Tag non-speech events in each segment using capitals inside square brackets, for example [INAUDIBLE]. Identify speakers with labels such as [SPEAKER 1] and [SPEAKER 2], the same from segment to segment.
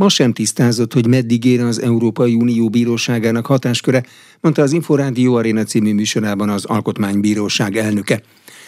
[SPEAKER 1] Ma sem tisztázott, hogy meddig ér az Európai Unió Bíróságának hatásköre, mondta az Inforádió Arena című műsorában az Alkotmánybíróság elnöke.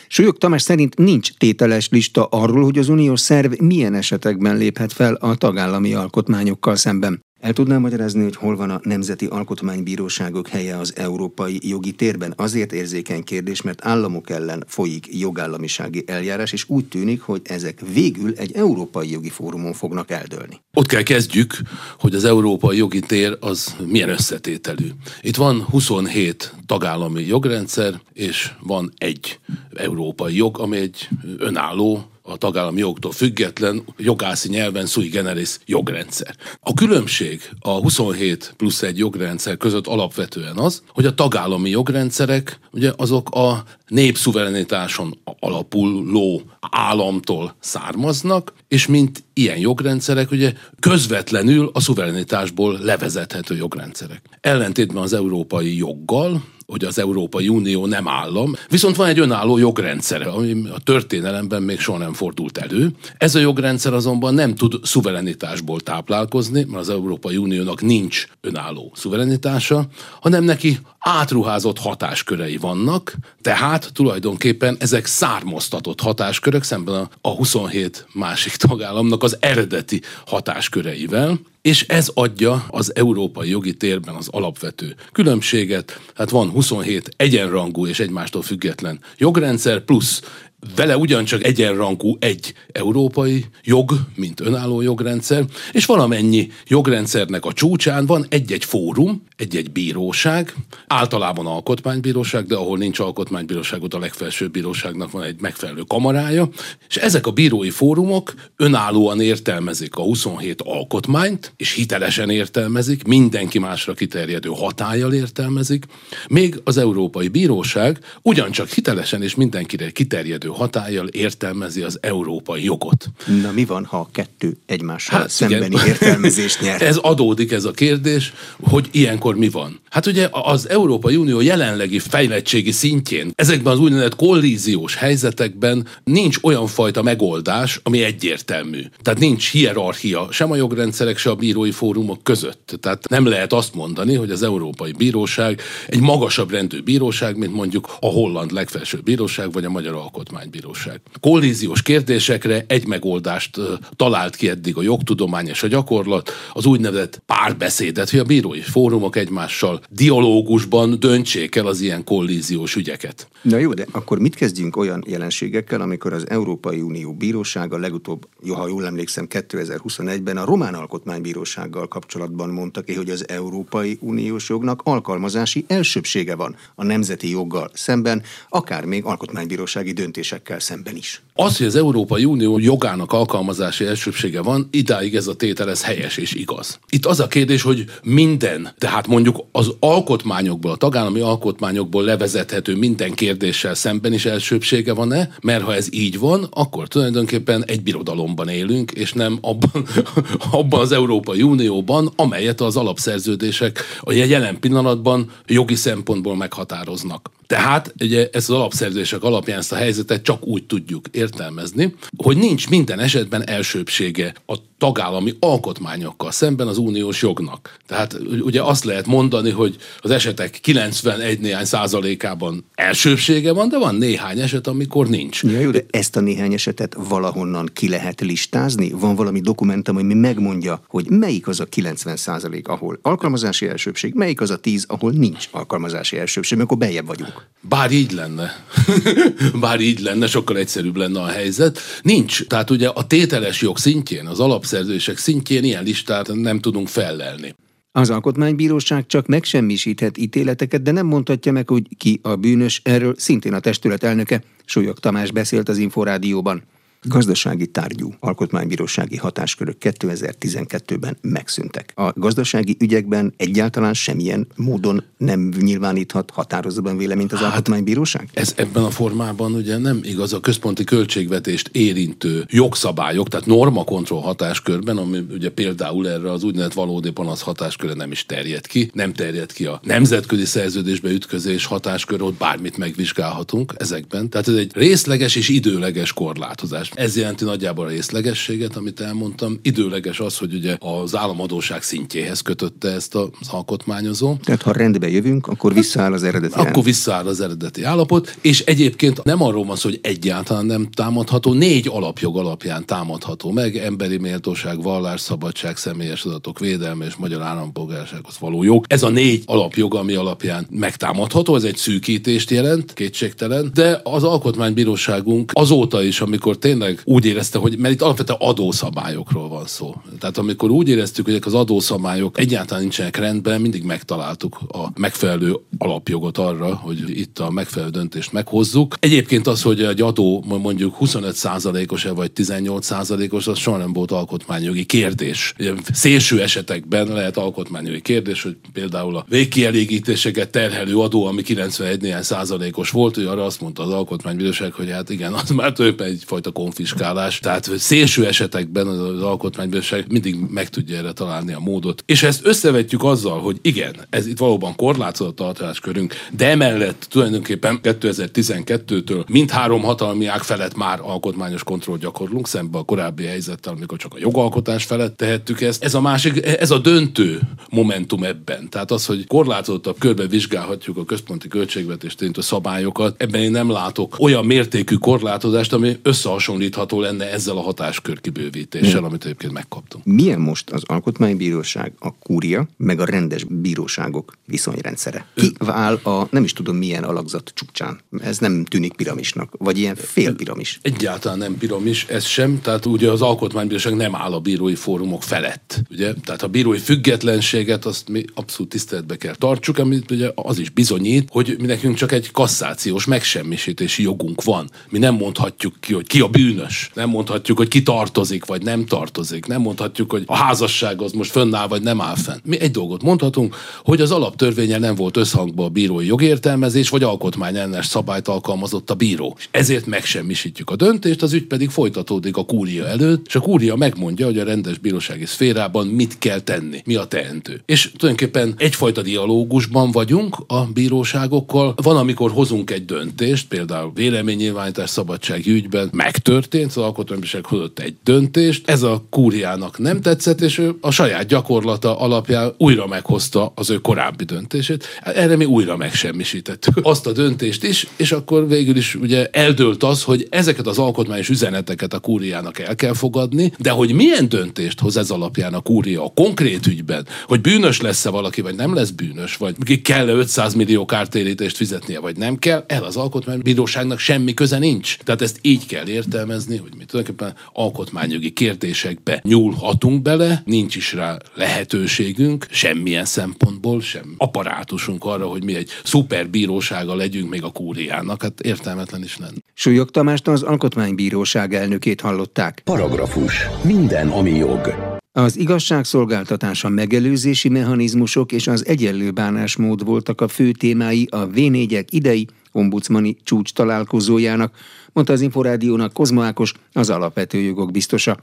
[SPEAKER 1] Súlyog Tamás szerint nincs tételes lista arról, hogy az uniós szerv milyen esetekben léphet fel a tagállami alkotmányokkal szemben. El tudnám magyarázni, hogy hol van a Nemzeti Alkotmánybíróságok helye az európai jogi térben? Azért érzékeny kérdés, mert államok ellen folyik jogállamisági eljárás, és úgy tűnik, hogy ezek végül egy európai jogi fórumon fognak eldőlni.
[SPEAKER 2] Ott kell kezdjük, hogy az európai jogi tér az milyen összetételű. Itt van 27 tagállami jogrendszer, és van egy európai jog, ami egy önálló a tagállami jogtól független jogászi nyelven sui generis jogrendszer. A különbség a 27 plusz egy jogrendszer között alapvetően az, hogy a tagállami jogrendszerek ugye azok a népszuverenitáson alapuló államtól származnak, és mint ilyen jogrendszerek ugye közvetlenül a szuverenitásból levezethető jogrendszerek. Ellentétben az európai joggal, hogy az Európai Unió nem állam, viszont van egy önálló jogrendszere, ami a történelemben még soha nem fordult elő. Ez a jogrendszer azonban nem tud szuverenitásból táplálkozni, mert az Európai Uniónak nincs önálló szuverenitása, hanem neki átruházott hatáskörei vannak, tehát tulajdonképpen ezek származtatott hatáskörök szemben a, a 27 másik tagállamnak az eredeti hatásköreivel, és ez adja az európai jogi térben az alapvető különbséget. Hát van 27 egyenrangú és egymástól független jogrendszer, plusz vele ugyancsak egyenrangú egy európai jog, mint önálló jogrendszer, és valamennyi jogrendszernek a csúcsán van egy-egy fórum, egy-egy bíróság, általában alkotmánybíróság, de ahol nincs alkotmánybíróság, ott a legfelsőbb bíróságnak van egy megfelelő kamarája, és ezek a bírói fórumok önállóan értelmezik a 27 alkotmányt, és hitelesen értelmezik, mindenki másra kiterjedő hatállyal értelmezik, még az Európai Bíróság ugyancsak hitelesen és mindenkire kiterjedő hatállyal értelmezi az európai jogot.
[SPEAKER 1] Na mi van, ha a kettő egymással hát, szembeni igen. értelmezést nyer? [LAUGHS]
[SPEAKER 2] Ez adódik ez a kérdés, hogy ilyenkor mi van. Hát ugye az Európai Unió jelenlegi fejlettségi szintjén ezekben az úgynevezett kollíziós helyzetekben nincs olyan fajta megoldás, ami egyértelmű. Tehát nincs hierarchia sem a jogrendszerek, sem a bírói fórumok között. Tehát nem lehet azt mondani, hogy az Európai Bíróság egy magasabb rendű bíróság, mint mondjuk a holland legfelsőbb bíróság, vagy a magyar alkotmány alkotmánybíróság. Kollíziós kérdésekre egy megoldást talált ki eddig a jogtudomány és a gyakorlat, az úgynevezett párbeszédet, hogy a bírói fórumok egymással dialógusban döntsék el az ilyen kollíziós ügyeket.
[SPEAKER 1] Na jó, de akkor mit kezdjünk olyan jelenségekkel, amikor az Európai Unió Bírósága legutóbb, jó, ha jól emlékszem, 2021-ben a Román Alkotmánybírósággal kapcsolatban mondta ki, hogy az Európai Uniós jognak alkalmazási elsőbsége van a nemzeti joggal szemben, akár még alkotmánybírósági döntés döntésekkel szemben is.
[SPEAKER 2] Az, hogy az Európai Unió jogának alkalmazási elsőbsége van, idáig ez a tétel ez helyes és igaz. Itt az a kérdés, hogy minden, tehát mondjuk az alkotmányokból, a tagállami alkotmányokból levezethető minden kérdéssel szemben is elsőbsége van-e, mert ha ez így van, akkor tulajdonképpen egy birodalomban élünk, és nem abban, [LAUGHS] abban az Európai Unióban, amelyet az alapszerződések a jelen pillanatban jogi szempontból meghatároznak. Tehát ugye ezt az alapszerződések alapján ezt a helyzetet csak úgy tudjuk értelmezni, hogy nincs minden esetben elsőbsége a tagállami alkotmányokkal szemben az uniós jognak. Tehát ugye azt lehet mondani, hogy az esetek 91 néhány százalékában elsőbsége van, de van néhány eset, amikor nincs.
[SPEAKER 1] Ja, jó, de ezt a néhány esetet valahonnan ki lehet listázni? Van valami dokumentum, ami megmondja, hogy melyik az a 90 százalék, ahol alkalmazási elsőbség, melyik az a 10, ahol nincs alkalmazási elsőbség, akkor bejebb vagyunk.
[SPEAKER 2] Bár így lenne. [LAUGHS] Bár így lenne, sokkal egyszerűbb lenne a helyzet. Nincs. Tehát ugye a tételes jog szintjén, az alapszerződések szintjén ilyen listát nem tudunk fellelni.
[SPEAKER 1] Az alkotmánybíróság csak megsemmisíthet ítéleteket, de nem mondhatja meg, hogy ki a bűnös. Erről szintén a testület elnöke Súlyog Tamás beszélt az Inforádióban. Gazdasági tárgyú alkotmánybírósági hatáskörök 2012-ben megszűntek. A gazdasági ügyekben egyáltalán semmilyen módon nem nyilváníthat határozatban véleményt az hát, alkotmánybíróság?
[SPEAKER 2] Ez ebben a formában ugye nem igaz a központi költségvetést érintő jogszabályok, tehát normakontroll hatáskörben, ami ugye például erre az úgynevezett valódi panasz hatásköre nem is terjed ki, nem terjed ki a nemzetközi szerződésbe ütközés hatáskör, ott bármit megvizsgálhatunk ezekben. Tehát ez egy részleges és időleges korlátozás alkotmányosítás. Ez jelenti nagyjából a részlegességet, amit elmondtam. Időleges az, hogy ugye az államadóság szintjéhez kötötte ezt az alkotmányozó.
[SPEAKER 1] Tehát ha rendbe jövünk, akkor visszaáll az eredeti
[SPEAKER 2] Akkor állapot. visszaáll az eredeti állapot, és egyébként nem arról van szó, hogy egyáltalán nem támadható, négy alapjog alapján támadható meg, emberi méltóság, vallás, szabadság, személyes adatok védelme és magyar állampolgársághoz való jog. Ez a négy alapjog, ami alapján megtámadható, ez egy szűkítést jelent, kétségtelen, de az alkotmánybíróságunk azóta is, amikor tényleg úgy érezte, hogy mert itt alapvetően adószabályokról van szó. Tehát amikor úgy éreztük, hogy az adószabályok egyáltalán nincsenek rendben, mindig megtaláltuk a megfelelő alapjogot arra, hogy itt a megfelelő döntést meghozzuk. Egyébként az, hogy egy adó mondjuk 25%-os-e vagy 18%-os, az soha nem volt alkotmányjogi kérdés. Szélső esetekben lehet alkotmányjogi kérdés, hogy például a végkielégítéseket terhelő adó, ami 91 néhány százalékos volt, hogy arra azt mondta az alkotmánybíróság, hogy hát igen, az már tulajdonképpen egyfajta konfiskálás. Tehát szélső esetekben az alkotmánybíróság mindig meg tudja erre találni a módot. És ezt összevetjük azzal, hogy igen, ez itt valóban korlátozott a hatáskörünk, de emellett tulajdonképpen 2012-től mindhárom hatalmi ág felett már alkotmányos kontroll gyakorlunk, szembe a korábbi helyzettel, amikor csak a jogalkotás felett tehettük ezt. Ez a másik, ez a döntő momentum ebben. Tehát az, hogy korlátozottabb körbe vizsgálhatjuk a központi költségvetést, a szabályokat, ebben én nem látok olyan mértékű korlátozást, ami összehasonlítható lenne ezzel a hatáskör kibővítéssel, amit egyébként megkaptunk.
[SPEAKER 1] Milyen most az alkotmánybíróság, a kúria, meg a rendes bíróságok viszonyrendszere? Ki áll a nem is tudom milyen alakzat csúcsán? Ez nem tűnik piramisnak, vagy ilyen félpiramis?
[SPEAKER 2] Egyáltalán nem piramis, ez sem. Tehát ugye az alkotmánybíróság nem áll a bírói fórumok felett. Ugye? Tehát a bírói függetlenséget azt mi abszolút tiszteletbe kell tartsuk, amit ugye az is bizonyít, hogy mi nekünk csak egy kasszációs megsemmisítési jogunk van. Mi nem mondhatjuk ki, hogy ki a bűnös. Nem mondhatjuk, hogy ki tartozik, vagy nem tartozik. Nem mondhatjuk, hogy a házasság az most fönnáll, vagy nem áll fenn. Mi egy dolgot mondhatunk, hogy az alaptörvényel nem volt összhangban a bírói jogértelmezés, vagy alkotmányellenes szabályt alkalmazott a bíró. És ezért megsemmisítjük a döntést, az ügy pedig folytatódik a kúria előtt, és a kúria megmondja, hogy a rendes bírósági szférában mit kell tenni, mi a teendő. És tulajdonképpen egyfajta dialógusban vagyunk a bíróságokkal. Van, amikor hozunk egy döntést, például véleménynyilvánítás szabadság ügyben megtörtént, az alkotmánybíróság hozott egy döntést, ez a kúriának nem tetszett, és ő a saját gyakorlata alapján újra meghozta az ő korábbi döntését. Erre mi újra megsemmisítettük azt a döntést is, és akkor végül is ugye eldőlt az, hogy ezeket az alkotmányos üzeneteket a kúriának el kell fogadni, de hogy milyen döntést hoz ez alapján a kúria a konkrét ügyben, hogy bűnös lesz-e valaki, vagy nem lesz bűnös, vagy kell-e 500 millió kártérítést fizetnie, vagy nem kell, el az alkotmánybíróságnak semmi köze nincs. Tehát ezt így kell értelmezni, hogy mi tulajdonképpen alkotmányjogi kérdésekbe nyúlhatunk bele, nincs is rá lehetőségünk, semmilyen szempontból, sem apparátusunk arra, hogy mi egy szuperbírósága legyünk még a kúriának. Hát értelmetlen is lenne.
[SPEAKER 1] Súlyog Tamást az Alkotmánybíróság elnökét hallották.
[SPEAKER 3] Paragrafus. Minden, ami jog.
[SPEAKER 1] Az igazságszolgáltatása megelőzési mechanizmusok és az egyenlő bánásmód voltak a fő témái a v idei ombudsmani csúcs találkozójának, mondta az Inforádiónak Kozma Ákos, az alapvető jogok biztosa.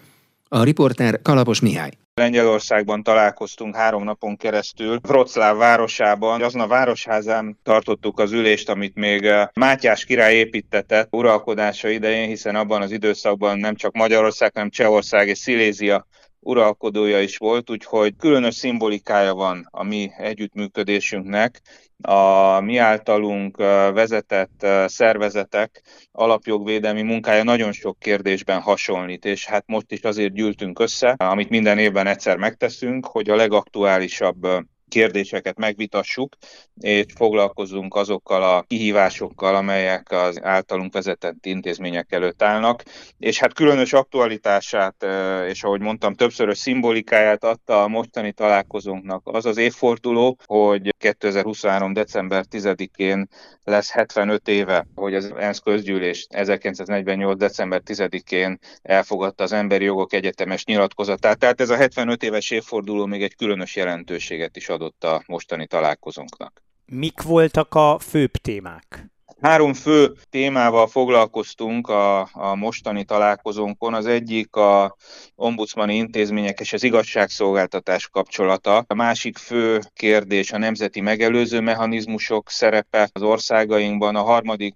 [SPEAKER 1] A riporter Kalapos Mihály.
[SPEAKER 4] Lengyelországban találkoztunk három napon keresztül, Wroclaw városában. Azon a városházán tartottuk az ülést, amit még eh, Mátyás király építetett uralkodása idején, hiszen abban az időszakban nem csak Magyarország, hanem Csehország és Szilézia uralkodója is volt, úgyhogy különös szimbolikája van a mi együttműködésünknek. A mi általunk vezetett szervezetek alapjogvédelmi munkája nagyon sok kérdésben hasonlít, és hát most is azért gyűltünk össze, amit minden évben egyszer megteszünk, hogy a legaktuálisabb kérdéseket megvitassuk, és foglalkozunk azokkal a kihívásokkal, amelyek az általunk vezetett intézmények előtt állnak. És hát különös aktualitását, és ahogy mondtam, többszörös szimbolikáját adta a mostani találkozónknak az az évforduló, hogy 2023. december 10-én lesz 75 éve, hogy az ENSZ közgyűlés 1948. december 10-én elfogadta az Emberi Jogok Egyetemes nyilatkozatát. Tehát ez a 75 éves évforduló még egy különös jelentőséget is adott a mostani találkozónknak.
[SPEAKER 5] Mik voltak a főbb témák?
[SPEAKER 4] Három fő témával foglalkoztunk a, a mostani találkozónkon. Az egyik a ombudsmani intézmények és az igazságszolgáltatás kapcsolata. A másik fő kérdés a nemzeti megelőző mechanizmusok szerepe az országainkban. A harmadik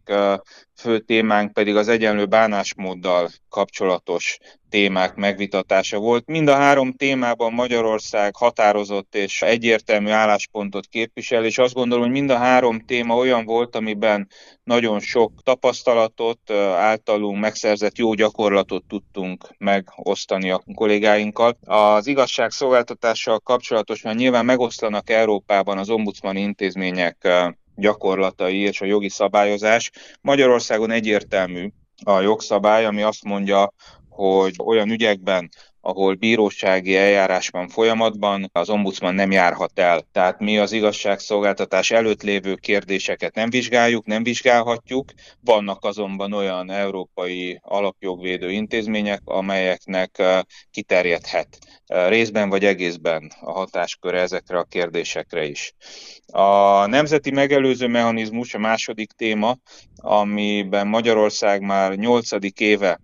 [SPEAKER 4] fő témánk pedig az egyenlő bánásmóddal kapcsolatos témák megvitatása volt. Mind a három témában Magyarország határozott és egyértelmű álláspontot képvisel, és azt gondolom, hogy mind a három téma olyan volt, amiben nagyon sok tapasztalatot, általunk megszerzett jó gyakorlatot tudtunk megosztani a kollégáinkkal. Az igazságszolgáltatással kapcsolatosan nyilván megoszlanak Európában az ombudsman intézmények gyakorlatai és a jogi szabályozás. Magyarországon egyértelmű a jogszabály, ami azt mondja, hogy olyan ügyekben, ahol bírósági eljárás van folyamatban, az ombudsman nem járhat el. Tehát mi az igazságszolgáltatás előtt lévő kérdéseket nem vizsgáljuk, nem vizsgálhatjuk. Vannak azonban olyan európai alapjogvédő intézmények, amelyeknek kiterjedhet részben vagy egészben a hatásköre ezekre a kérdésekre is. A nemzeti megelőző mechanizmus a második téma, amiben Magyarország már nyolcadik éve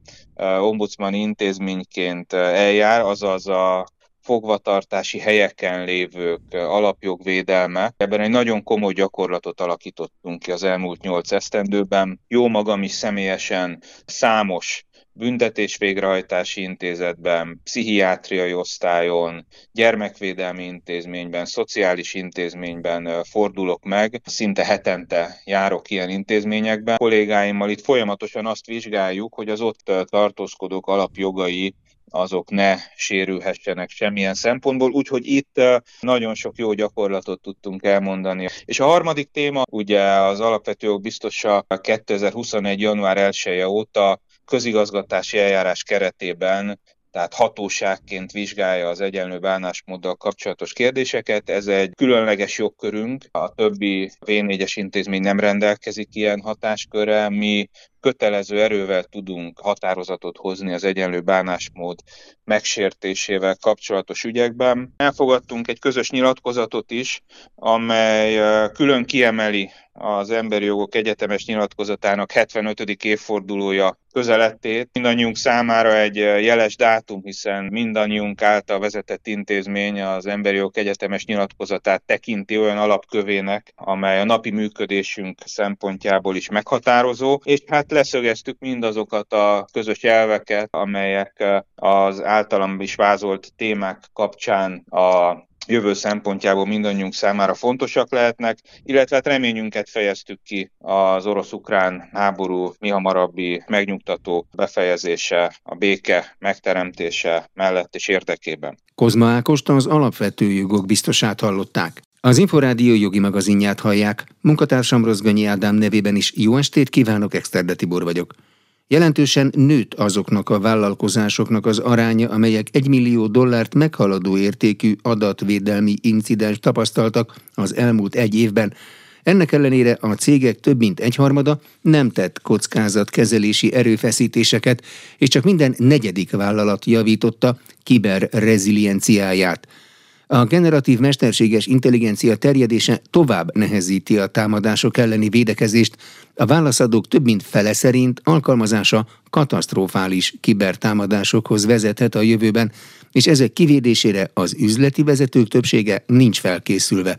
[SPEAKER 4] ombudsman intézményként eljár, azaz a fogvatartási helyeken lévők alapjogvédelme. Ebben egy nagyon komoly gyakorlatot alakítottunk ki az elmúlt nyolc esztendőben. Jó magam is személyesen számos büntetés végrehajtási intézetben, pszichiátriai osztályon, gyermekvédelmi intézményben, szociális intézményben fordulok meg. Szinte hetente járok ilyen intézményekben. A kollégáimmal itt folyamatosan azt vizsgáljuk, hogy az ott tartózkodók alapjogai azok ne sérülhessenek semmilyen szempontból, úgyhogy itt nagyon sok jó gyakorlatot tudtunk elmondani. És a harmadik téma, ugye az alapvető jog biztosa 2021. január 1 -e óta közigazgatási eljárás keretében tehát hatóságként vizsgálja az egyenlő bánásmóddal kapcsolatos kérdéseket. Ez egy különleges jogkörünk, a többi V4-es intézmény nem rendelkezik ilyen hatáskörrel, mi kötelező erővel tudunk határozatot hozni az egyenlő bánásmód megsértésével kapcsolatos ügyekben. Elfogadtunk egy közös nyilatkozatot is, amely külön kiemeli az Emberi Jogok Egyetemes Nyilatkozatának 75. évfordulója közelettét. Mindannyiunk számára egy jeles dátum, hiszen mindannyiunk által vezetett intézmény az Emberi Jogok Egyetemes Nyilatkozatát tekinti olyan alapkövének, amely a napi működésünk szempontjából is meghatározó, és hát leszögeztük mindazokat a közös elveket, amelyek az általam is vázolt témák kapcsán a jövő szempontjából mindannyiunk számára fontosak lehetnek, illetve hát reményünket fejeztük ki az orosz-ukrán háború mi hamarabbi megnyugtató befejezése, a béke megteremtése mellett és érdekében.
[SPEAKER 1] Kozma Ákost az alapvető jogok biztosát hallották. Az Inforádió jogi magazinját hallják. Munkatársam Rozgonyi Ádám nevében is jó estét kívánok, Exterde Tibor vagyok. Jelentősen nőtt azoknak a vállalkozásoknak az aránya, amelyek egy millió dollárt meghaladó értékű adatvédelmi incidens tapasztaltak az elmúlt egy évben. Ennek ellenére a cégek több mint egyharmada nem tett kockázatkezelési erőfeszítéseket, és csak minden negyedik vállalat javította kiberrezilienciáját – a generatív mesterséges intelligencia terjedése tovább nehezíti a támadások elleni védekezést. A válaszadók több mint fele szerint alkalmazása katasztrofális kibertámadásokhoz vezethet a jövőben, és ezek kivédésére az üzleti vezetők többsége nincs felkészülve.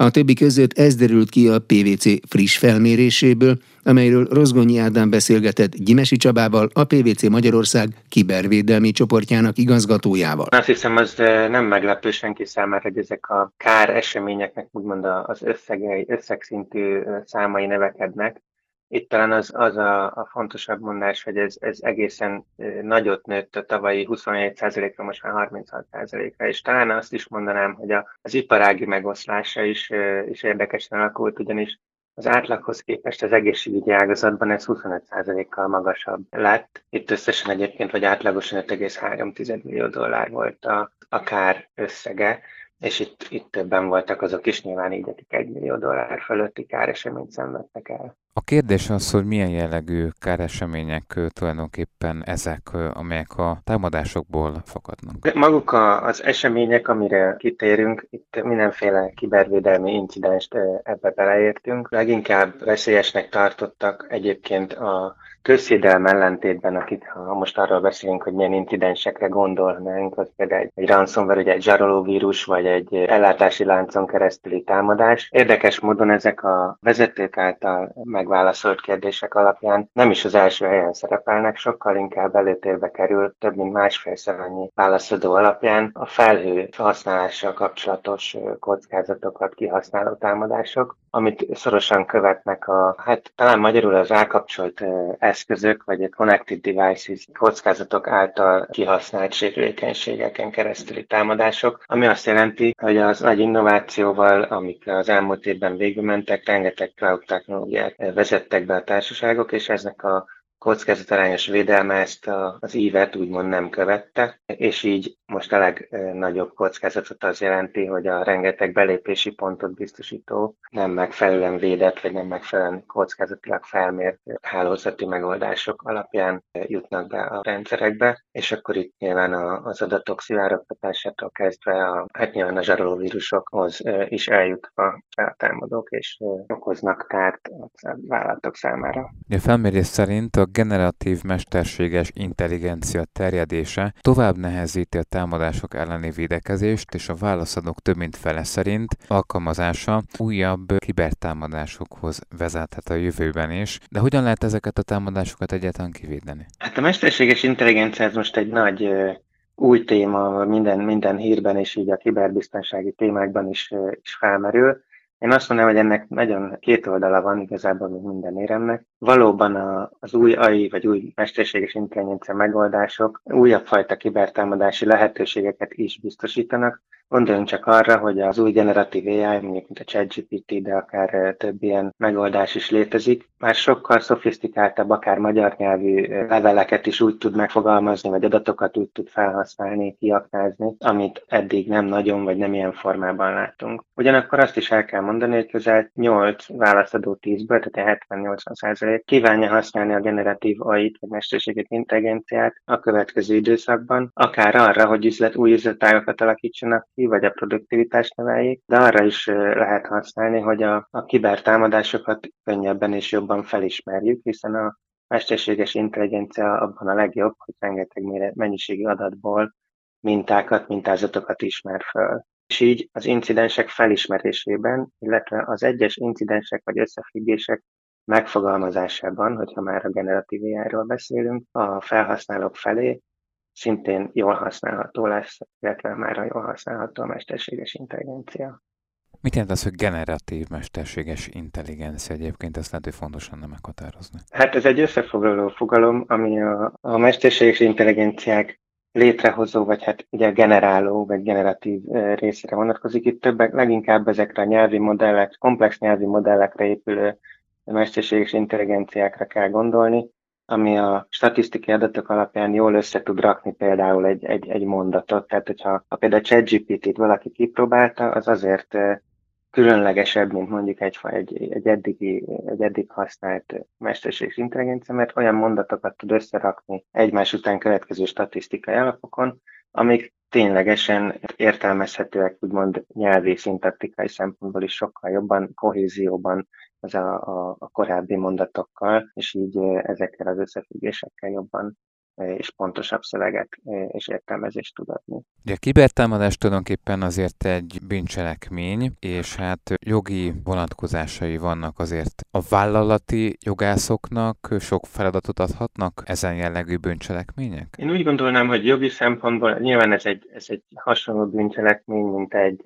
[SPEAKER 1] A többi között ez derült ki a PVC friss felméréséből, amelyről Rozgonyi Ádám beszélgetett Gyimesi Csabával, a PVC Magyarország kibervédelmi csoportjának igazgatójával.
[SPEAKER 6] Azt hiszem, az nem meglepő senki számára, hogy ezek a kár eseményeknek úgymond az összegei, összegszintű számai növekednek. Itt talán az, az a, a fontosabb mondás, hogy ez, ez egészen nagyot nőtt a tavalyi 27%-ra, most már 36%-ra, és talán azt is mondanám, hogy a, az iparági megoszlása is, is érdekesen alakult, ugyanis az átlaghoz képest az egészségügyi ágazatban ez 25%-kal magasabb lett. Itt összesen egyébként, vagy átlagosan 5,3 millió dollár volt a, a kár összege, és itt, itt többen voltak azok is, nyilván így, akik 1 millió dollár fölötti káreseményt szenvedtek el.
[SPEAKER 7] A kérdés az, hogy milyen jellegű káresemények tulajdonképpen ezek, amelyek a támadásokból fakadnak.
[SPEAKER 6] Maguk a, az események, amire kitérünk, itt mindenféle kibervédelmi incidenst ebbe beleértünk. Leginkább veszélyesnek tartottak egyébként a közszédelem ellentétben, akit ha most arról beszélünk, hogy milyen incidensekre gondolnánk, az például egy, egy ransomware, ugye egy zsarolóvírus, vagy egy ellátási láncon keresztüli támadás. Érdekes módon ezek a vezetők által megválaszolt kérdések alapján nem is az első helyen szerepelnek, sokkal inkább előtérbe kerül több mint másfélszer annyi válaszadó alapján a felhő használással kapcsolatos kockázatokat kihasználó támadások, amit szorosan követnek a, hát talán magyarul az elkapcsolt eszközök, vagy a connected devices kockázatok által kihasznált sérülékenységeken keresztüli támadások, ami azt jelenti, hogy az nagy innovációval, amik az elmúlt évben végbementek, rengeteg cloud technológiát vezettek be a társaságok, és eznek a kockázatarányos védelme ezt az ívet úgymond nem követte, és így most a legnagyobb kockázatot az jelenti, hogy a rengeteg belépési pontot biztosító nem megfelelően védett, vagy nem megfelelően kockázatilag felmért hálózati megoldások alapján jutnak be a rendszerekbe, és akkor itt nyilván az adatok szivárogtatásától kezdve a, hát nyilván a zsarolóvírusokhoz is eljutva a támadók, és okoznak kárt a vállalatok számára.
[SPEAKER 7] A felmérés szerint a generatív mesterséges intelligencia terjedése tovább nehezíti a támadások elleni védekezést, és a válaszadók több mint fele szerint alkalmazása újabb kibertámadásokhoz vezethet a jövőben is. De hogyan lehet ezeket a támadásokat egyáltalán kivédeni?
[SPEAKER 6] Hát a mesterséges intelligencia ez most egy nagy új téma minden, minden hírben és így a kiberbiztonsági témákban is, is felmerül. Én azt mondom, hogy ennek nagyon két oldala van igazából, mint minden éremnek. Valóban a, az új AI vagy új mesterséges intelligencia megoldások újabb fajta kibertámadási lehetőségeket is biztosítanak, Gondoljunk csak arra, hogy az új generatív AI, mondjuk mint a ChatGPT, de akár több ilyen megoldás is létezik, már sokkal szofisztikáltabb, akár magyar nyelvű leveleket is úgy tud megfogalmazni, vagy adatokat úgy tud felhasználni, kiaknázni, amit eddig nem nagyon, vagy nem ilyen formában láttunk. Ugyanakkor azt is el kell mondani, hogy közel 8 válaszadó 10-ből, tehát 70-80 kívánja használni a generatív AI-t, vagy mesterséget intelligenciát a következő időszakban, akár arra, hogy üzlet, új üzletágokat alakítsanak ki, vagy a produktivitást növeljék, de arra is lehet használni, hogy a, a kibertámadásokat könnyebben és jobban felismerjük, hiszen a mesterséges intelligencia abban a legjobb, hogy rengeteg mennyiségi adatból mintákat, mintázatokat ismer föl. És így az incidensek felismerésében, illetve az egyes incidensek vagy összefüggések megfogalmazásában, hogyha már a generatív AI-ról beszélünk, a felhasználók felé szintén jól használható lesz, illetve már a jól használható a mesterséges intelligencia.
[SPEAKER 7] Mit jelent az, hogy generatív mesterséges intelligencia egyébként? Ezt lehet, hogy fontos lenne meghatározni.
[SPEAKER 6] Hát ez egy összefoglaló fogalom, ami a, a mesterséges intelligenciák létrehozó, vagy hát ugye generáló, vagy generatív részére vonatkozik. Itt többek, leginkább ezekre a nyelvi modellek, komplex nyelvi modellekre épülő mesterséges intelligenciákra kell gondolni, ami a statisztikai adatok alapján jól össze tud rakni például egy, egy, egy mondatot. Tehát, hogyha ha például ChatGPT-t valaki kipróbálta, az azért különlegesebb, mint mondjuk egy, egy, egy, eddigi, egy eddig használt mesterséges intelligencia, mert olyan mondatokat tud összerakni egymás után következő statisztikai alapokon, amik ténylegesen értelmezhetőek, úgymond nyelvi, szintaktikai szempontból is sokkal jobban, kohézióban az a, a, a korábbi mondatokkal, és így ezekkel az összefüggésekkel jobban és pontosabb szöveget és értelmezést tud adni.
[SPEAKER 7] Ugye a kibertámadás tulajdonképpen azért egy bűncselekmény, és hát jogi vonatkozásai vannak azért a vállalati jogászoknak sok feladatot adhatnak ezen jellegű bűncselekmények?
[SPEAKER 6] Én úgy gondolnám, hogy jogi szempontból nyilván ez egy, ez egy hasonló bűncselekmény, mint egy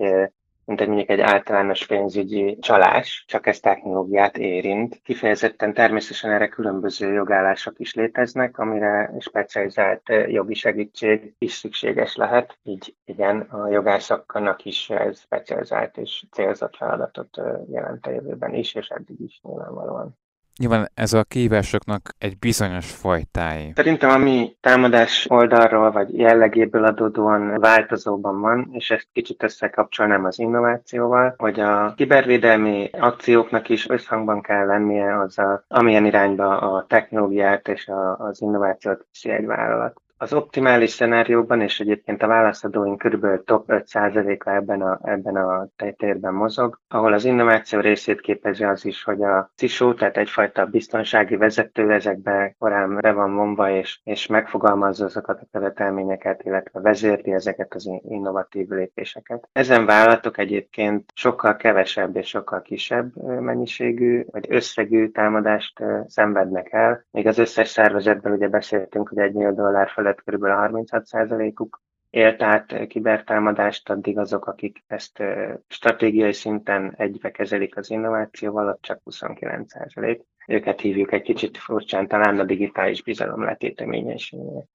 [SPEAKER 6] mint egy mondjuk egy általános pénzügyi csalás, csak ez technológiát érint. Kifejezetten természetesen erre különböző jogállások is léteznek, amire specializált jogi segítség is szükséges lehet. Így igen, a jogászoknak is ez specializált és célzott feladatot jelent a jövőben is, és eddig is nyilvánvalóan.
[SPEAKER 7] Nyilván ez a kihívásoknak egy bizonyos fajtái.
[SPEAKER 6] Szerintem a mi támadás oldalról vagy jellegéből adódóan változóban van, és ezt kicsit összekapcsolnám az innovációval, hogy a kibervédelmi akcióknak is összhangban kell lennie azzal, amilyen irányba a technológiát és a, az innovációt viszi egy vállalat Az optimális szenárióban, és egyébként a válaszadóink kb. top 5%-a ebben a, ebben a térben mozog, ahol az innováció részét képezi az is, hogy a CISO, tehát egyfajta biztonsági vezető ezekbe korán re van vonva, és, és megfogalmazza azokat a követelményeket, illetve vezérli ezeket az innovatív lépéseket. Ezen vállalatok egyébként sokkal kevesebb és sokkal kisebb mennyiségű vagy összegű támadást szenvednek el. Még az összes szervezetben ugye beszéltünk, hogy egy millió dollár felett kb. 36%-uk élt át kibertámadást, addig azok, akik ezt stratégiai szinten egybe kezelik az innovációval, ott csak 29%. Őket hívjuk egy kicsit furcsán talán a digitális bizalom letéteményességének.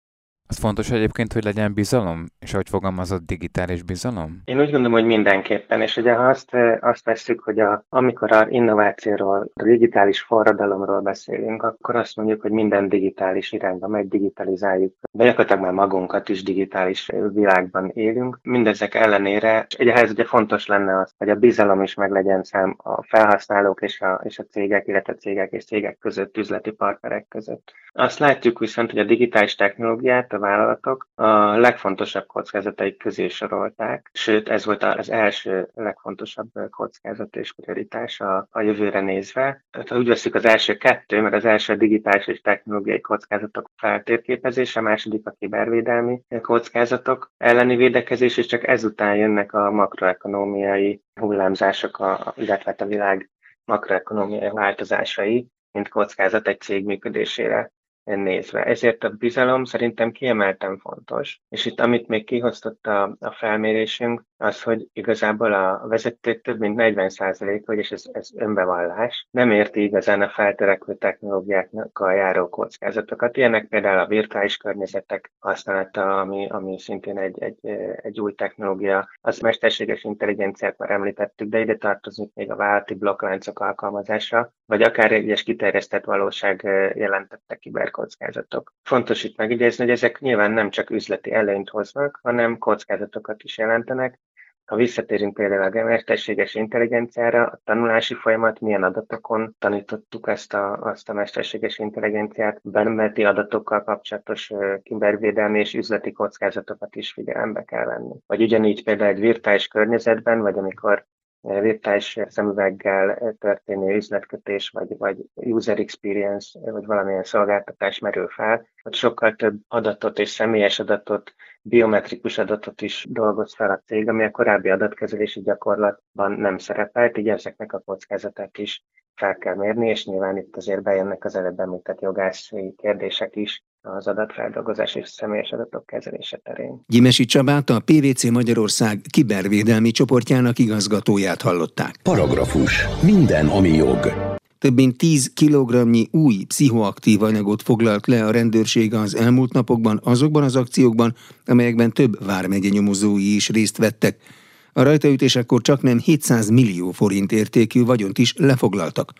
[SPEAKER 7] Az fontos egyébként, hogy legyen bizalom, és ahogy fogalmazott, digitális bizalom?
[SPEAKER 6] Én úgy gondolom, hogy mindenképpen, és ugye ha azt, azt veszük, hogy a, amikor a innovációról, a digitális forradalomról beszélünk, akkor azt mondjuk, hogy minden digitális irányba megy, digitalizáljuk. De gyakorlatilag már magunkat is digitális világban élünk. Mindezek ellenére, és ugye ehhez ugye fontos lenne az, hogy a bizalom is meg legyen szám a felhasználók és a, és a cégek, illetve cégek és cégek között, üzleti partnerek között. Azt látjuk viszont, hogy a digitális technológiát a vállalatok a legfontosabb kockázataik közé sorolták, sőt ez volt az első legfontosabb kockázat és prioritás a, a jövőre nézve. Tehát, ha úgy veszük az első kettő, mert az első a digitális és technológiai kockázatok feltérképezése, a második a kibervédelmi kockázatok elleni védekezés, és csak ezután jönnek a makroekonomiai hullámzások, a, illetve hát a világ makroekonomiai változásai, mint kockázat egy cég működésére nézve. Ezért a bizalom szerintem kiemelten fontos. És itt amit még kihoztott a, a felmérésünk, az, hogy igazából a vezetők több mint 40%-a, és ez, ez önbevallás, nem érti igazán a feltörekvő technológiákkal járó kockázatokat. Ilyenek például a virtuális környezetek használata, ami, ami szintén egy, egy, egy új technológia. Az mesterséges intelligenciát már említettük, de ide tartozik még a vállalati blokkláncok alkalmazása, vagy akár egyes kiterjesztett valóság jelentette kiberkockázatok. Fontos itt megjegyezni, hogy ezek nyilván nem csak üzleti előnyt hoznak, hanem kockázatokat is jelentenek, ha visszatérünk például a mesterséges intelligenciára, a tanulási folyamat, milyen adatokon tanítottuk ezt a, azt a mesterséges intelligenciát, benemeti adatokkal kapcsolatos kibervédelmi és üzleti kockázatokat is figyelembe kell venni. Vagy ugyanígy például egy virtuális környezetben, vagy amikor virtuális szemüveggel történő üzletkötés, vagy, vagy user experience, vagy valamilyen szolgáltatás merül fel, hogy sokkal több adatot és személyes adatot biometrikus adatot is dolgoz fel a cég, ami a korábbi adatkezelési gyakorlatban nem szerepelt, így ezeknek a kockázatát is fel kell mérni, és nyilván itt azért bejönnek az előbb említett jogászi kérdések is az adatfeldolgozás és személyes adatok kezelése terén.
[SPEAKER 1] Gyimesi Csabát a PVC Magyarország kibervédelmi csoportjának igazgatóját hallották.
[SPEAKER 3] Paragrafus. Minden, ami jog.
[SPEAKER 1] Több mint 10 kilogramnyi új pszichoaktív anyagot foglalt le a rendőrség az elmúlt napokban azokban az akciókban, amelyekben több vármegye nyomozói is részt vettek. A rajtaütésekor csak nem 700 millió forint értékű vagyont is lefoglaltak.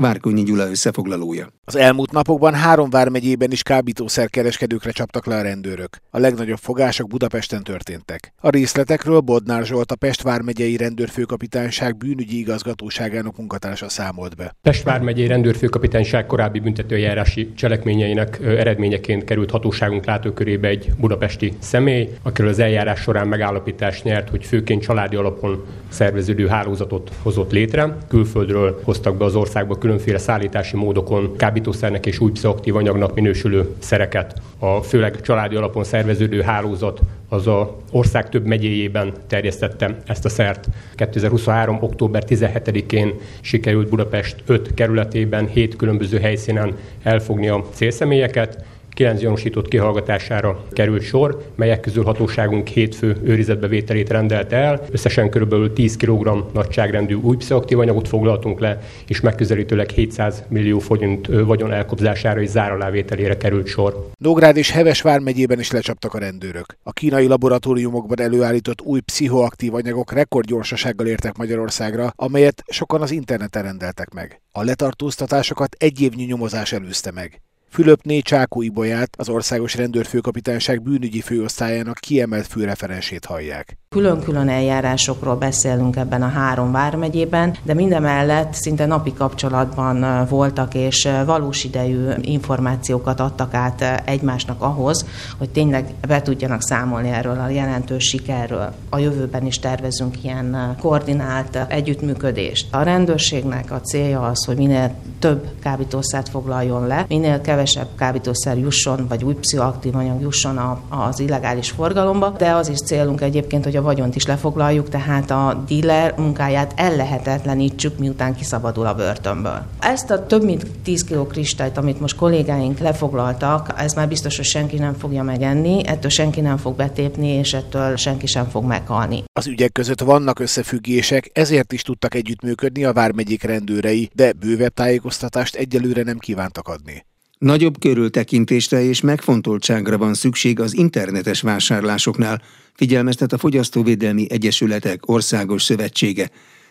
[SPEAKER 1] Várkonyi Gyula összefoglalója.
[SPEAKER 8] Az elmúlt napokban három vármegyében is kábítószerkereskedőkre csaptak le a rendőrök. A legnagyobb fogások Budapesten történtek. A részletekről Bodnár Zsolt, a Pest vármegyei rendőrfőkapitányság bűnügyi igazgatóságának munkatársa számolt be.
[SPEAKER 9] Pest vármegyei rendőrfőkapitányság korábbi büntetőjárási cselekményeinek eredményeként került hatóságunk látókörébe egy budapesti személy, akiről az eljárás során megállapítást nyert, hogy főként családi alapon szerveződő hálózatot hozott létre. Külföldről hoztak be az országba különféle szállítási módokon kábítószernek és új pszichoaktív anyagnak minősülő szereket. A főleg családi alapon szerveződő hálózat az a ország több megyéjében terjesztette ezt a szert. 2023. október 17-én sikerült Budapest 5 kerületében, 7 különböző helyszínen elfogni a célszemélyeket, kilenc gyanúsított kihallgatására került sor, melyek közül hatóságunk hétfő őrizetbevételét rendelte el. Összesen kb. 10 kg nagyságrendű új pszichoaktív anyagot foglaltunk le, és megközelítőleg 700 millió forint vagyon elkobzására és záralávételére került sor.
[SPEAKER 8] Nógrád és Heves vármegyében is lecsaptak a rendőrök. A kínai laboratóriumokban előállított új pszichoaktív anyagok rekordgyorsasággal értek Magyarországra, amelyet sokan az interneten rendeltek meg. A letartóztatásokat egy évnyi nyomozás előzte meg. Fülöpné Csákó Ibolyát, az Országos Rendőrfőkapitányság bűnügyi főosztályának kiemelt főreferensét hallják.
[SPEAKER 10] Külön-külön eljárásokról beszélünk ebben a három vármegyében, de mindemellett szinte napi kapcsolatban voltak és valós idejű információkat adtak át egymásnak ahhoz, hogy tényleg be tudjanak számolni erről a jelentős sikerről. A jövőben is tervezünk ilyen koordinált együttműködést. A rendőrségnek a célja az, hogy minél több kábítószert foglaljon le, minél kevesebb kábítószer jusson, vagy új pszichoaktív anyag jusson az illegális forgalomba, de az is célunk egyébként, hogy a vagyont is lefoglaljuk, tehát a dealer munkáját ellehetetlenítsük, miután kiszabadul a börtönből. Ezt a több mint 10 kg kristályt, amit most kollégáink lefoglaltak, ez már biztos, hogy senki nem fogja megenni, ettől senki nem fog betépni, és ettől senki sem fog meghalni.
[SPEAKER 8] Az ügyek között vannak összefüggések, ezért is tudtak együttműködni a vármegyék rendőrei, de bővebb tájékoztatást egyelőre nem kívántak adni.
[SPEAKER 1] Nagyobb körültekintésre és megfontoltságra van szükség az internetes vásárlásoknál, figyelmeztet a Fogyasztóvédelmi Egyesületek Országos Szövetsége.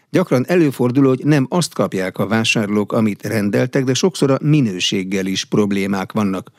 [SPEAKER 1] Gyakran előfordul, hogy nem azt kapják a vásárlók, amit rendeltek, de sokszor a minőséggel is problémák vannak.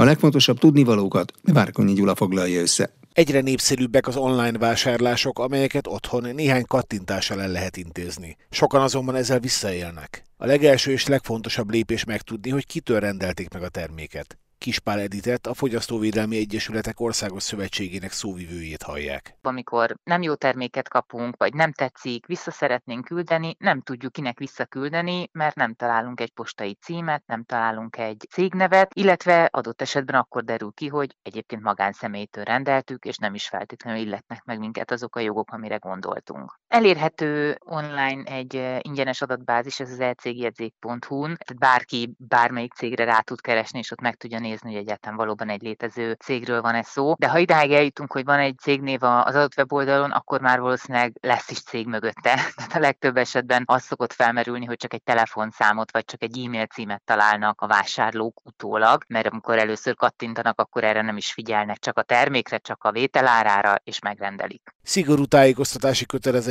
[SPEAKER 1] A legfontosabb tudnivalókat Várkonyi Gyula foglalja össze.
[SPEAKER 8] Egyre népszerűbbek az online vásárlások, amelyeket otthon néhány kattintással el lehet intézni. Sokan azonban ezzel visszaélnek. A legelső és legfontosabb lépés megtudni, hogy kitől rendelték meg a terméket. Kispál Editet, a Fogyasztóvédelmi Egyesületek Országos Szövetségének szóvivőjét hallják.
[SPEAKER 11] Amikor nem jó terméket kapunk, vagy nem tetszik, vissza szeretnénk küldeni, nem tudjuk kinek visszaküldeni, mert nem találunk egy postai címet, nem találunk egy cégnevet, illetve adott esetben akkor derül ki, hogy egyébként magánszemélytől rendeltük, és nem is feltétlenül illetnek meg minket azok a jogok, amire gondoltunk. Elérhető online egy ingyenes adatbázis, ez az elcégjegyzék.hu-n, tehát bárki bármelyik cégre rá tud keresni, és ott meg tudja nézni, hogy egyáltalán valóban egy létező cégről van ez szó. De ha idáig eljutunk, hogy van egy cégnév az adott weboldalon, akkor már valószínűleg lesz is cég mögötte. [LAUGHS] Tehát a legtöbb esetben az szokott felmerülni, hogy csak egy telefonszámot vagy csak egy e-mail címet találnak a vásárlók utólag, mert amikor először kattintanak, akkor erre nem is figyelnek, csak a termékre, csak a vételárára, és megrendelik.
[SPEAKER 8] Szigorú tájékoztatási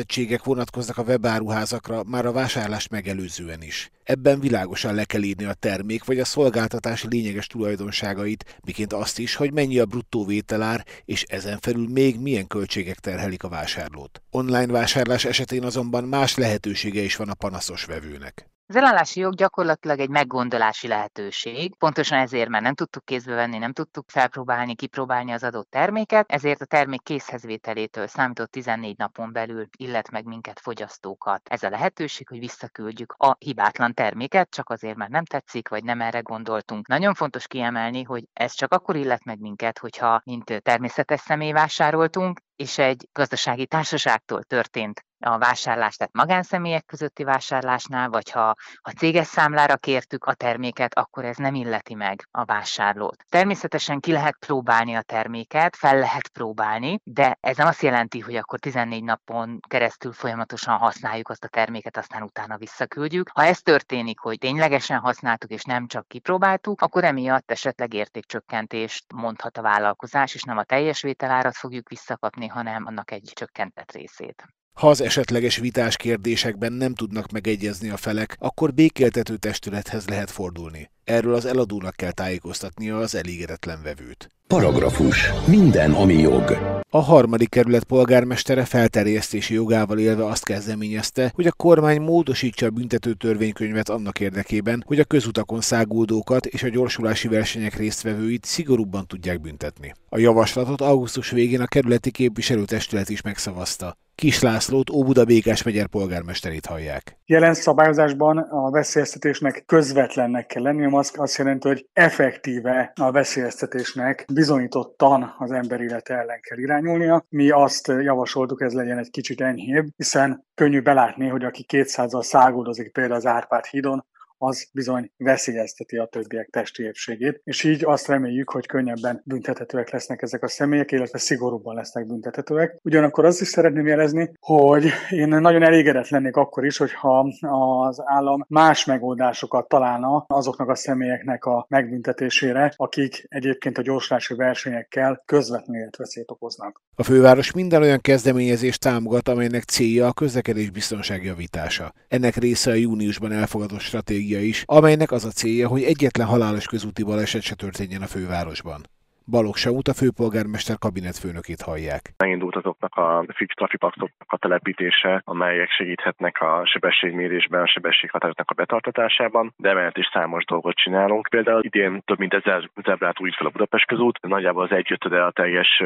[SPEAKER 8] kötelezettségek vonatkoznak a webáruházakra már a vásárlás megelőzően is. Ebben világosan le kell írni a termék vagy a szolgáltatás lényeges tulajdonságait, miként azt is, hogy mennyi a bruttó vételár, és ezen felül még milyen költségek terhelik a vásárlót. Online vásárlás esetén azonban más lehetősége is van a panaszos vevőnek.
[SPEAKER 11] Az elállási jog gyakorlatilag egy meggondolási lehetőség, pontosan ezért, mert nem tudtuk kézbe venni, nem tudtuk felpróbálni, kipróbálni az adott terméket, ezért a termék készhezvételétől számított 14 napon belül illet meg minket fogyasztókat. Ez a lehetőség, hogy visszaküldjük a hibátlan terméket, csak azért, mert nem tetszik, vagy nem erre gondoltunk. Nagyon fontos kiemelni, hogy ez csak akkor illet meg minket, hogyha mint természetes személy vásároltunk, és egy gazdasági társaságtól történt a vásárlás, tehát magánszemélyek közötti vásárlásnál, vagy ha a céges számlára kértük a terméket, akkor ez nem illeti meg a vásárlót. Természetesen ki lehet próbálni a terméket, fel lehet próbálni, de ez nem azt jelenti, hogy akkor 14 napon keresztül folyamatosan használjuk azt a terméket, aztán utána visszaküldjük. Ha ez történik, hogy ténylegesen használtuk és nem csak kipróbáltuk, akkor emiatt esetleg értékcsökkentést mondhat a vállalkozás, és nem a teljes vételárat fogjuk visszakapni, hanem annak egy csökkentett részét.
[SPEAKER 8] Ha az esetleges vitás kérdésekben nem tudnak megegyezni a felek, akkor békéltető testülethez lehet fordulni. Erről az eladónak kell tájékoztatnia az elégedetlen vevőt.
[SPEAKER 3] Paragrafus. Minden, ami jog.
[SPEAKER 8] A harmadik kerület polgármestere felterjesztési jogával élve azt kezdeményezte, hogy a kormány módosítsa a büntető törvénykönyvet annak érdekében, hogy a közutakon száguldókat és a gyorsulási versenyek résztvevőit szigorúbban tudják büntetni. A javaslatot augusztus végén a kerületi képviselőtestület is megszavazta. Kis Lászlót, Óbuda Békás megyer polgármesterét hallják.
[SPEAKER 12] Jelen szabályozásban a veszélyeztetésnek közvetlennek kell lenni, az azt jelenti, hogy effektíve a veszélyeztetésnek bizonyítottan az ember élete ellen kell irányulnia. Mi azt javasoltuk, ez legyen egy kicsit enyhébb, hiszen könnyű belátni, hogy aki 200-al száguldozik például az Árpád hídon, az bizony veszélyezteti a többiek testi épségét, és így azt reméljük, hogy könnyebben büntethetőek lesznek ezek a személyek, illetve szigorúbban lesznek büntethetőek. Ugyanakkor azt is szeretném jelezni, hogy én nagyon elégedett lennék akkor is, hogyha az állam más megoldásokat találna azoknak a személyeknek a megbüntetésére, akik egyébként a gyorslási versenyekkel közvetlenül életveszélyt okoznak.
[SPEAKER 8] A főváros minden olyan kezdeményezést támogat, amelynek célja a közlekedés biztonság javítása. Ennek része a júniusban elfogadott stratégia díja is, amelynek az a célja, hogy egyetlen halálos közúti baleset se történjen a fővárosban. Balogh Saut a főpolgármester kabinetfőnökét hallják.
[SPEAKER 13] Megindult azoknak a fix trafipaxoknak a telepítése, amelyek segíthetnek a sebességmérésben, a sebességhatároknak a betartatásában, de emellett is számos dolgot csinálunk. Például idén több mint ezer zebrát újít fel a Budapest közút, nagyjából az egyötöde a teljes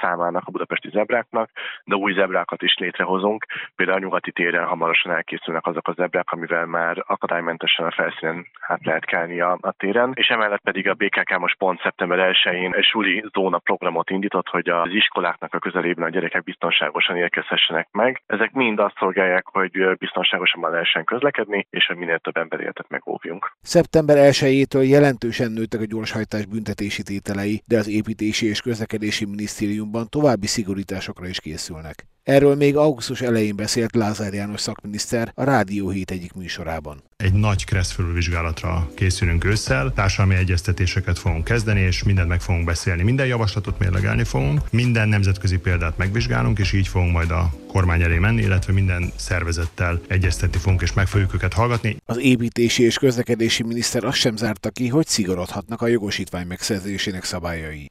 [SPEAKER 13] számának a budapesti zebráknak, de új zebrákat is létrehozunk. Például a nyugati téren hamarosan elkészülnek azok a zebrák, amivel már akadálymentesen a felszínen hát lehet kelni a, a téren, és emellett pedig a BKK most pont szeptember 1-én egy suli zóna programot indított, hogy az iskoláknak a közelében a gyerekek biztonságosan érkezhessenek meg. Ezek mind azt szolgálják, hogy biztonságosan lehessen közlekedni, és hogy minél több ember életet megóvjunk.
[SPEAKER 8] Szeptember 1-től jelentősen nőttek a gyorshajtás büntetési tételei, de az építési és közlekedési minisztériumban további szigorításokra is készülnek. Erről még augusztus elején beszélt Lázár János szakminiszter a Rádió Hét egyik műsorában.
[SPEAKER 14] Egy nagy kresszfelülvizsgálatra készülünk ősszel, társadalmi egyeztetéseket fogunk kezdeni, és mindent meg fogunk beszélni. Minden javaslatot mérlegelni fogunk, minden nemzetközi példát megvizsgálunk, és így fogunk majd a kormány elé menni, illetve minden szervezettel egyeztetni fogunk, és meg fogjuk őket hallgatni.
[SPEAKER 8] Az építési és közlekedési miniszter azt sem zárta ki, hogy szigorodhatnak a jogosítvány megszerzésének szabályai.